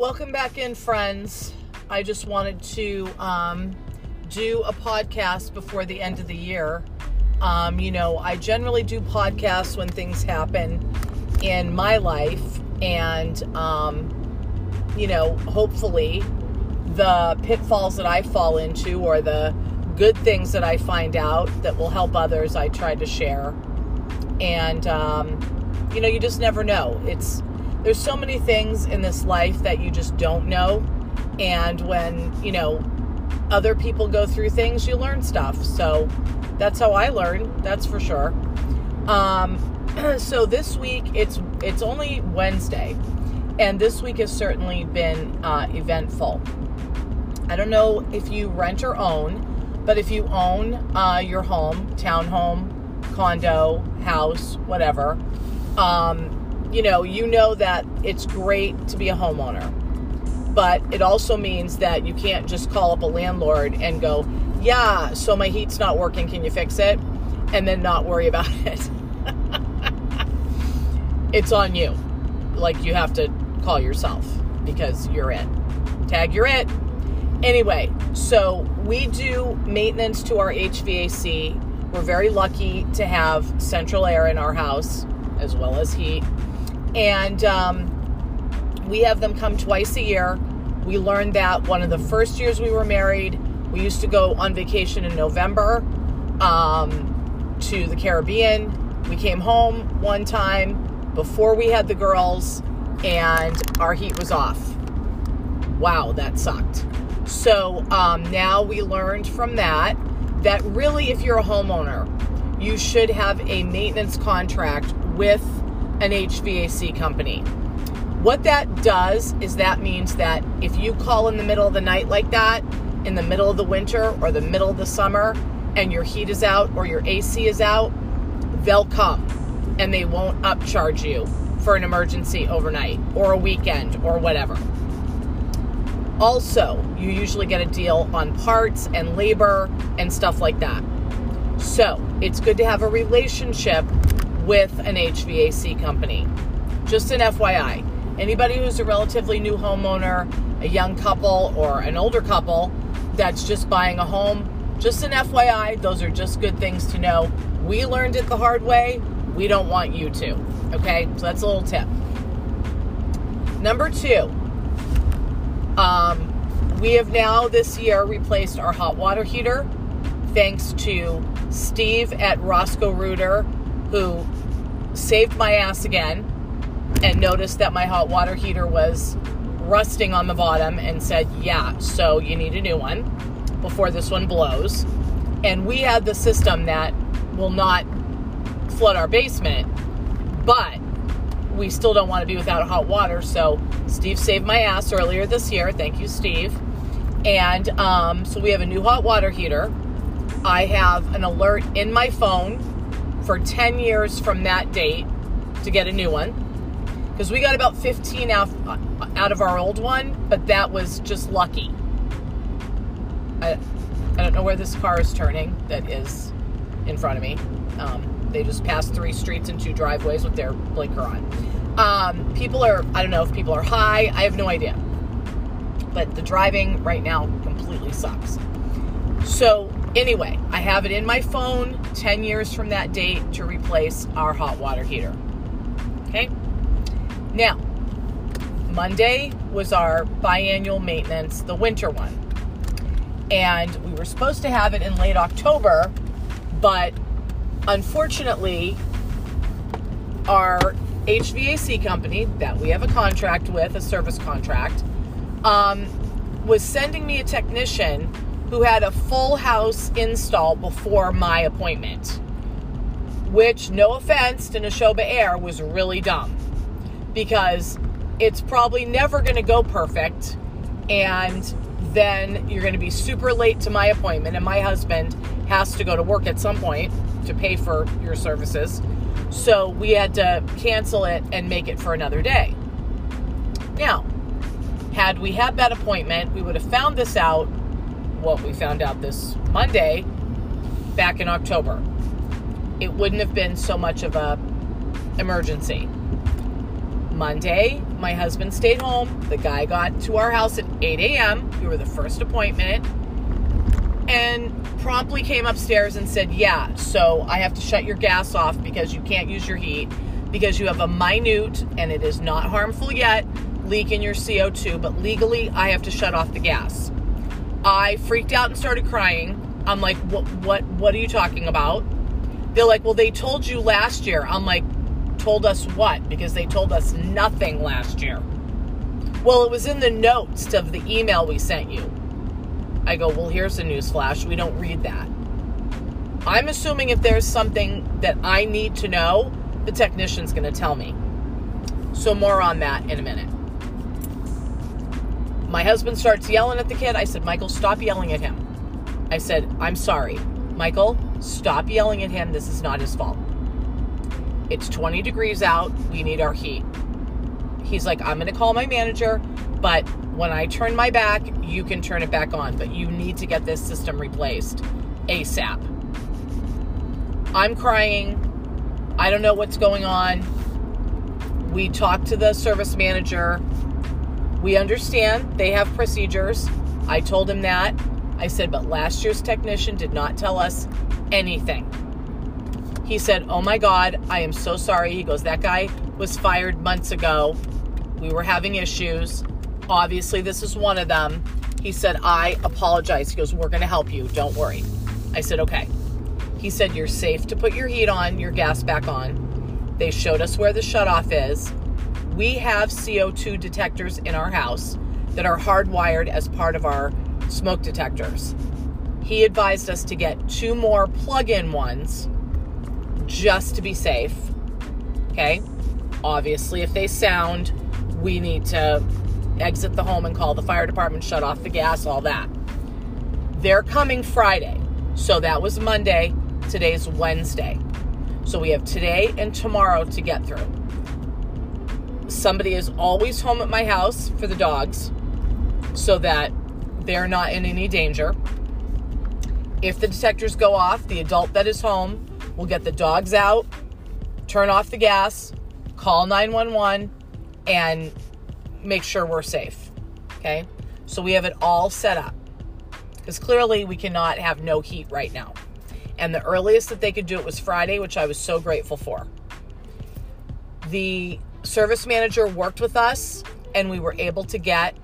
Welcome back in, friends. I just wanted to um, do a podcast before the end of the year. Um, you know, I generally do podcasts when things happen in my life, and, um, you know, hopefully the pitfalls that I fall into or the good things that I find out that will help others, I try to share. And, um, you know, you just never know. It's, there's so many things in this life that you just don't know. And when, you know, other people go through things, you learn stuff. So that's how I learn, that's for sure. Um, so this week it's it's only Wednesday, and this week has certainly been uh, eventful. I don't know if you rent or own, but if you own uh, your home, townhome, condo, house, whatever, um, you know, you know that it's great to be a homeowner. But it also means that you can't just call up a landlord and go, yeah, so my heat's not working, can you fix it? And then not worry about it. it's on you. Like you have to call yourself because you're it. Tag, you're it. Anyway, so we do maintenance to our HVAC. We're very lucky to have central air in our house as well as heat and um, we have them come twice a year. We learned that one of the first years we were married, we used to go on vacation in November um, to the Caribbean. We came home one time before we had the girls, and our heat was off. Wow, that sucked. So um, now we learned from that that really, if you're a homeowner, you should have a maintenance contract with an HVAC company. What that does is that means that if you call in the middle of the night like that, in the middle of the winter or the middle of the summer, and your heat is out or your AC is out, they'll come and they won't upcharge you for an emergency overnight or a weekend or whatever. Also, you usually get a deal on parts and labor and stuff like that. So, it's good to have a relationship with an HVAC company. Just an FYI. Anybody who's a relatively new homeowner, a young couple, or an older couple that's just buying a home, just an FYI, those are just good things to know. We learned it the hard way. We don't want you to. Okay? So that's a little tip. Number two, um, we have now this year replaced our hot water heater thanks to Steve at Roscoe Rooter, who saved my ass again and noticed that my hot water heater was rusting on the bottom and said, Yeah, so you need a new one before this one blows. And we had the system that will not flood our basement, but we still don't want to be without hot water. So Steve saved my ass earlier this year. Thank you, Steve. And um, so we have a new hot water heater. I have an alert in my phone for 10 years from that date to get a new one. Because we got about 15 out, out of our old one, but that was just lucky. I, I don't know where this car is turning that is in front of me. Um, they just passed three streets and two driveways with their blinker on. Um, people are, I don't know if people are high, I have no idea. But the driving right now completely sucks. So Anyway, I have it in my phone 10 years from that date to replace our hot water heater. Okay? Now, Monday was our biannual maintenance, the winter one. And we were supposed to have it in late October, but unfortunately, our HVAC company that we have a contract with, a service contract, um, was sending me a technician who had a full house install before my appointment. Which, no offense to Nashoba Air, was really dumb because it's probably never going to go perfect. And then you're going to be super late to my appointment, and my husband has to go to work at some point to pay for your services. So we had to cancel it and make it for another day. Now, had we had that appointment, we would have found this out what we found out this Monday back in October. It wouldn't have been so much of a emergency. Monday, my husband stayed home. The guy got to our house at 8 a.m. We were the first appointment. And promptly came upstairs and said, Yeah, so I have to shut your gas off because you can't use your heat because you have a minute and it is not harmful yet leak in your CO2, but legally I have to shut off the gas. I freaked out and started crying. I'm like, what what what are you talking about? They're like, well, they told you last year. I'm like, told us what? Because they told us nothing last year. Well, it was in the notes of the email we sent you. I go, well, here's a news flash. We don't read that. I'm assuming if there's something that I need to know, the technician's going to tell me. So, more on that in a minute. My husband starts yelling at the kid. I said, Michael, stop yelling at him. I said, I'm sorry. Michael, stop yelling at him. This is not his fault. It's 20 degrees out. We need our heat. He's like, I'm going to call my manager, but when I turn my back, you can turn it back on. But you need to get this system replaced ASAP. I'm crying. I don't know what's going on. We talked to the service manager. We understand they have procedures. I told him that. I said, but last year's technician did not tell us anything. He said, Oh my God, I am so sorry. He goes, That guy was fired months ago. We were having issues. Obviously, this is one of them. He said, I apologize. He goes, We're going to help you. Don't worry. I said, Okay. He said, You're safe to put your heat on, your gas back on. They showed us where the shutoff is. We have CO2 detectors in our house that are hardwired as part of our smoke detectors. He advised us to get two more plug in ones just to be safe. Okay. Obviously, if they sound, we need to exit the home and call the fire department, shut off the gas, all that. They're coming Friday. So that was Monday. Today's Wednesday. So we have today and tomorrow to get through. Somebody is always home at my house for the dogs so that they're not in any danger. If the detectors go off, the adult that is home will get the dogs out, turn off the gas, call 911, and make sure we're safe. Okay? So we have it all set up. Because clearly we cannot have no heat right now. And the earliest that they could do it was Friday, which I was so grateful for. The service manager worked with us, and we were able to get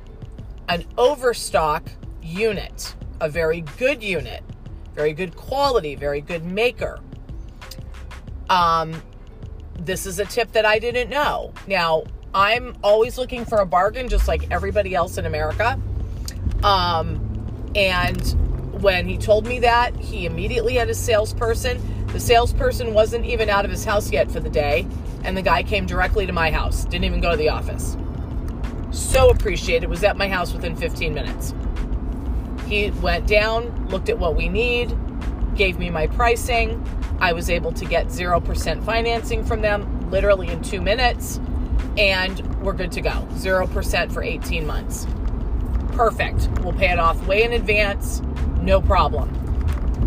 an overstock unit, a very good unit, very good quality, very good maker. Um, this is a tip that I didn't know. Now, I'm always looking for a bargain, just like everybody else in America. Um, and when he told me that, he immediately had a salesperson. The salesperson wasn't even out of his house yet for the day, and the guy came directly to my house, didn't even go to the office. So appreciated, was at my house within 15 minutes. He went down, looked at what we need, gave me my pricing. I was able to get 0% financing from them literally in two minutes, and we're good to go. 0% for 18 months. Perfect. We'll pay it off way in advance, no problem.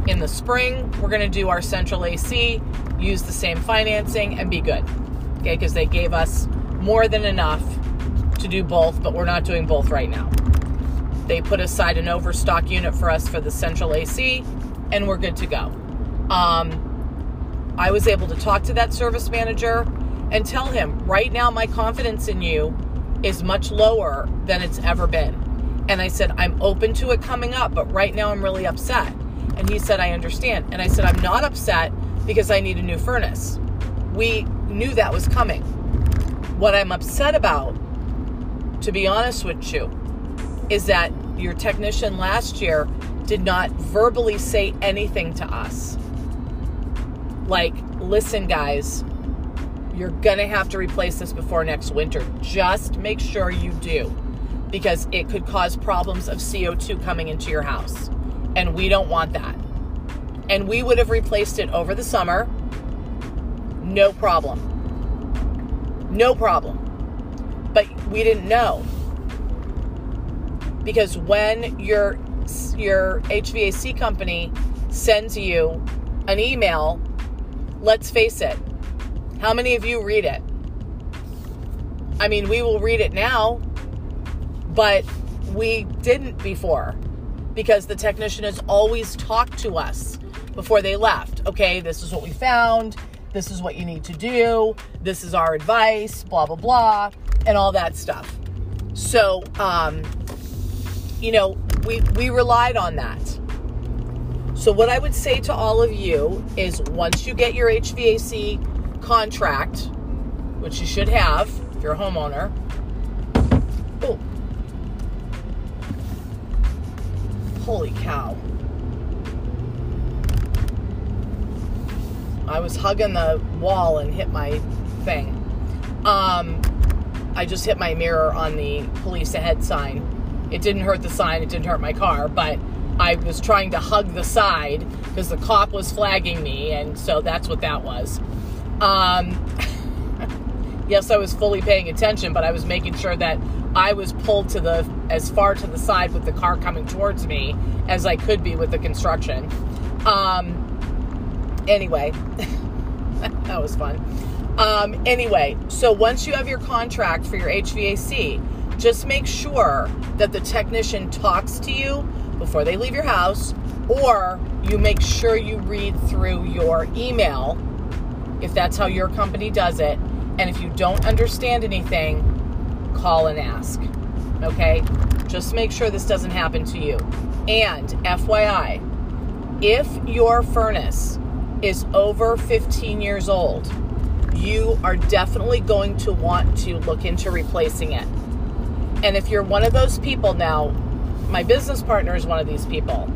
In the spring, we're going to do our central AC, use the same financing, and be good. Okay, because they gave us more than enough to do both, but we're not doing both right now. They put aside an overstock unit for us for the central AC, and we're good to go. Um, I was able to talk to that service manager and tell him, right now, my confidence in you is much lower than it's ever been. And I said, I'm open to it coming up, but right now I'm really upset. And he said, I understand. And I said, I'm not upset because I need a new furnace. We knew that was coming. What I'm upset about, to be honest with you, is that your technician last year did not verbally say anything to us. Like, listen, guys, you're gonna have to replace this before next winter. Just make sure you do because it could cause problems of CO2 coming into your house. And we don't want that. And we would have replaced it over the summer. No problem. No problem. But we didn't know. Because when your your HVAC company sends you an email let's face it, how many of you read it? I mean, we will read it now, but we didn't before because the technician has always talked to us before they left. Okay, this is what we found. This is what you need to do. This is our advice, blah, blah, blah, and all that stuff. So, um, you know, we, we relied on that. So, what I would say to all of you is once you get your HVAC contract, which you should have if you're a homeowner, oh, holy cow. I was hugging the wall and hit my thing. Um, I just hit my mirror on the police ahead sign. It didn't hurt the sign, it didn't hurt my car, but I was trying to hug the side because the cop was flagging me, and so that's what that was. Um, yes, I was fully paying attention, but I was making sure that I was pulled to the as far to the side with the car coming towards me as I could be with the construction. Um, anyway, that was fun. Um, anyway, so once you have your contract for your HVAC, just make sure that the technician talks to you before they leave your house, or you make sure you read through your email if that's how your company does it. And if you don't understand anything, call and ask. Okay? Just make sure this doesn't happen to you. And FYI, if your furnace is over 15 years old, you are definitely going to want to look into replacing it. And if you're one of those people now, my business partner is one of these people.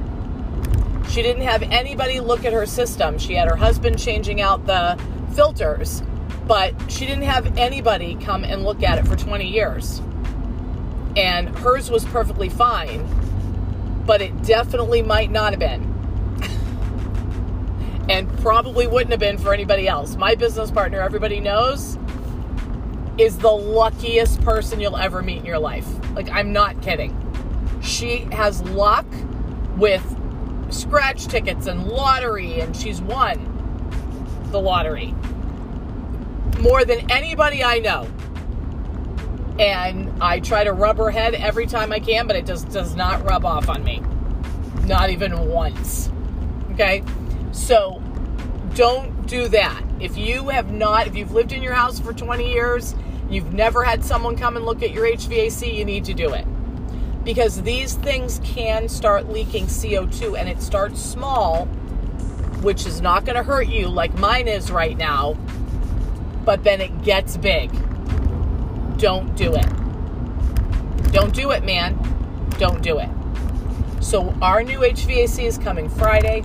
She didn't have anybody look at her system. She had her husband changing out the filters, but she didn't have anybody come and look at it for 20 years. And hers was perfectly fine, but it definitely might not have been and probably wouldn't have been for anybody else. My business partner, everybody knows, is the luckiest person you'll ever meet in your life. Like, I'm not kidding. She has luck with scratch tickets and lottery, and she's won the lottery more than anybody I know. And I try to rub her head every time I can, but it just does not rub off on me. Not even once. Okay? So don't do that. If you have not, if you've lived in your house for 20 years, you've never had someone come and look at your HVAC, you need to do it. Because these things can start leaking CO2 and it starts small, which is not going to hurt you like mine is right now, but then it gets big. Don't do it. Don't do it, man. Don't do it. So, our new HVAC is coming Friday.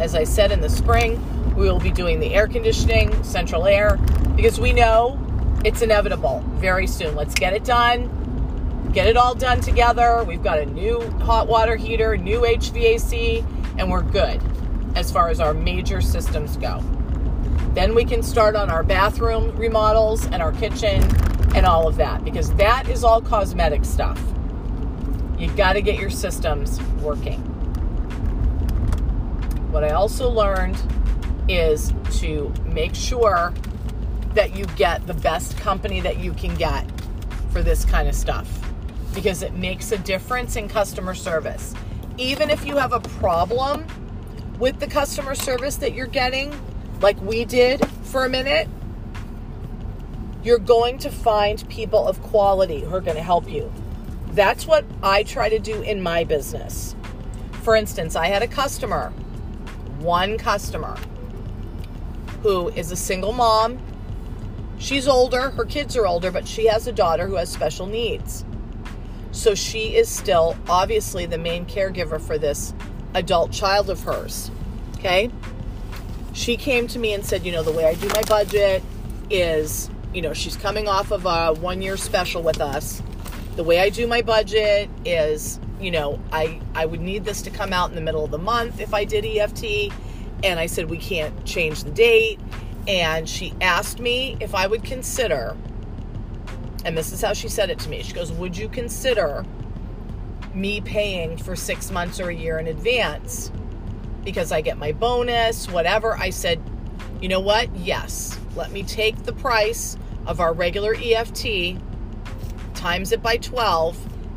As I said in the spring, we will be doing the air conditioning, central air, because we know it's inevitable very soon. Let's get it done, get it all done together. We've got a new hot water heater, new HVAC, and we're good as far as our major systems go. Then we can start on our bathroom remodels and our kitchen and all of that because that is all cosmetic stuff. You've got to get your systems working. What I also learned is to make sure that you get the best company that you can get for this kind of stuff because it makes a difference in customer service. Even if you have a problem with the customer service that you're getting, like we did for a minute, you're going to find people of quality who are going to help you. That's what I try to do in my business. For instance, I had a customer one customer who is a single mom. She's older, her kids are older, but she has a daughter who has special needs. So she is still obviously the main caregiver for this adult child of hers. Okay? She came to me and said, you know, the way I do my budget is, you know, she's coming off of a one year special with us. The way I do my budget is you know, I I would need this to come out in the middle of the month if I did EFT, and I said we can't change the date, and she asked me if I would consider and this is how she said it to me. She goes, "Would you consider me paying for 6 months or a year in advance because I get my bonus, whatever?" I said, "You know what? Yes. Let me take the price of our regular EFT, times it by 12,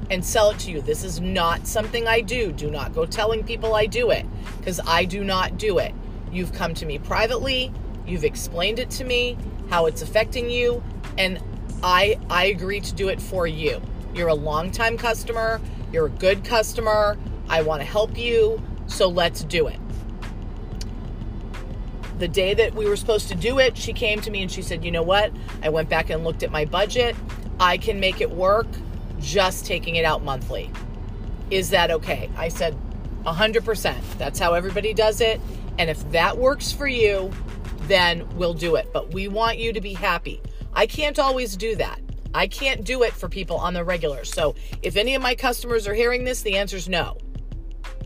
and sell it to you. This is not something I do. Do not go telling people I do it because I do not do it. You've come to me privately, you've explained it to me, how it's affecting you, and I I agree to do it for you. You're a longtime customer, you're a good customer. I want to help you, so let's do it. The day that we were supposed to do it, she came to me and she said, "You know what? I went back and looked at my budget. I can make it work just taking it out monthly. Is that okay?" I said, "100%. That's how everybody does it, and if that works for you, then we'll do it. But we want you to be happy. I can't always do that. I can't do it for people on the regular. So if any of my customers are hearing this, the answer is no.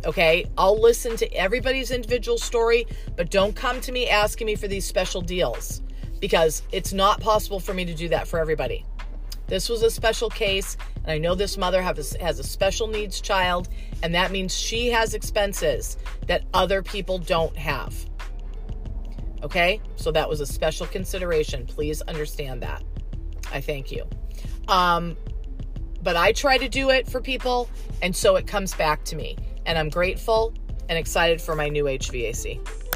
Okay, I'll listen to everybody's individual story, but don't come to me asking me for these special deals because it's not possible for me to do that for everybody. This was a special case, and I know this mother has a special needs child, and that means she has expenses that other people don't have. Okay, so that was a special consideration. Please understand that. I thank you. Um, but I try to do it for people, and so it comes back to me. And I'm grateful and excited for my new HVAC.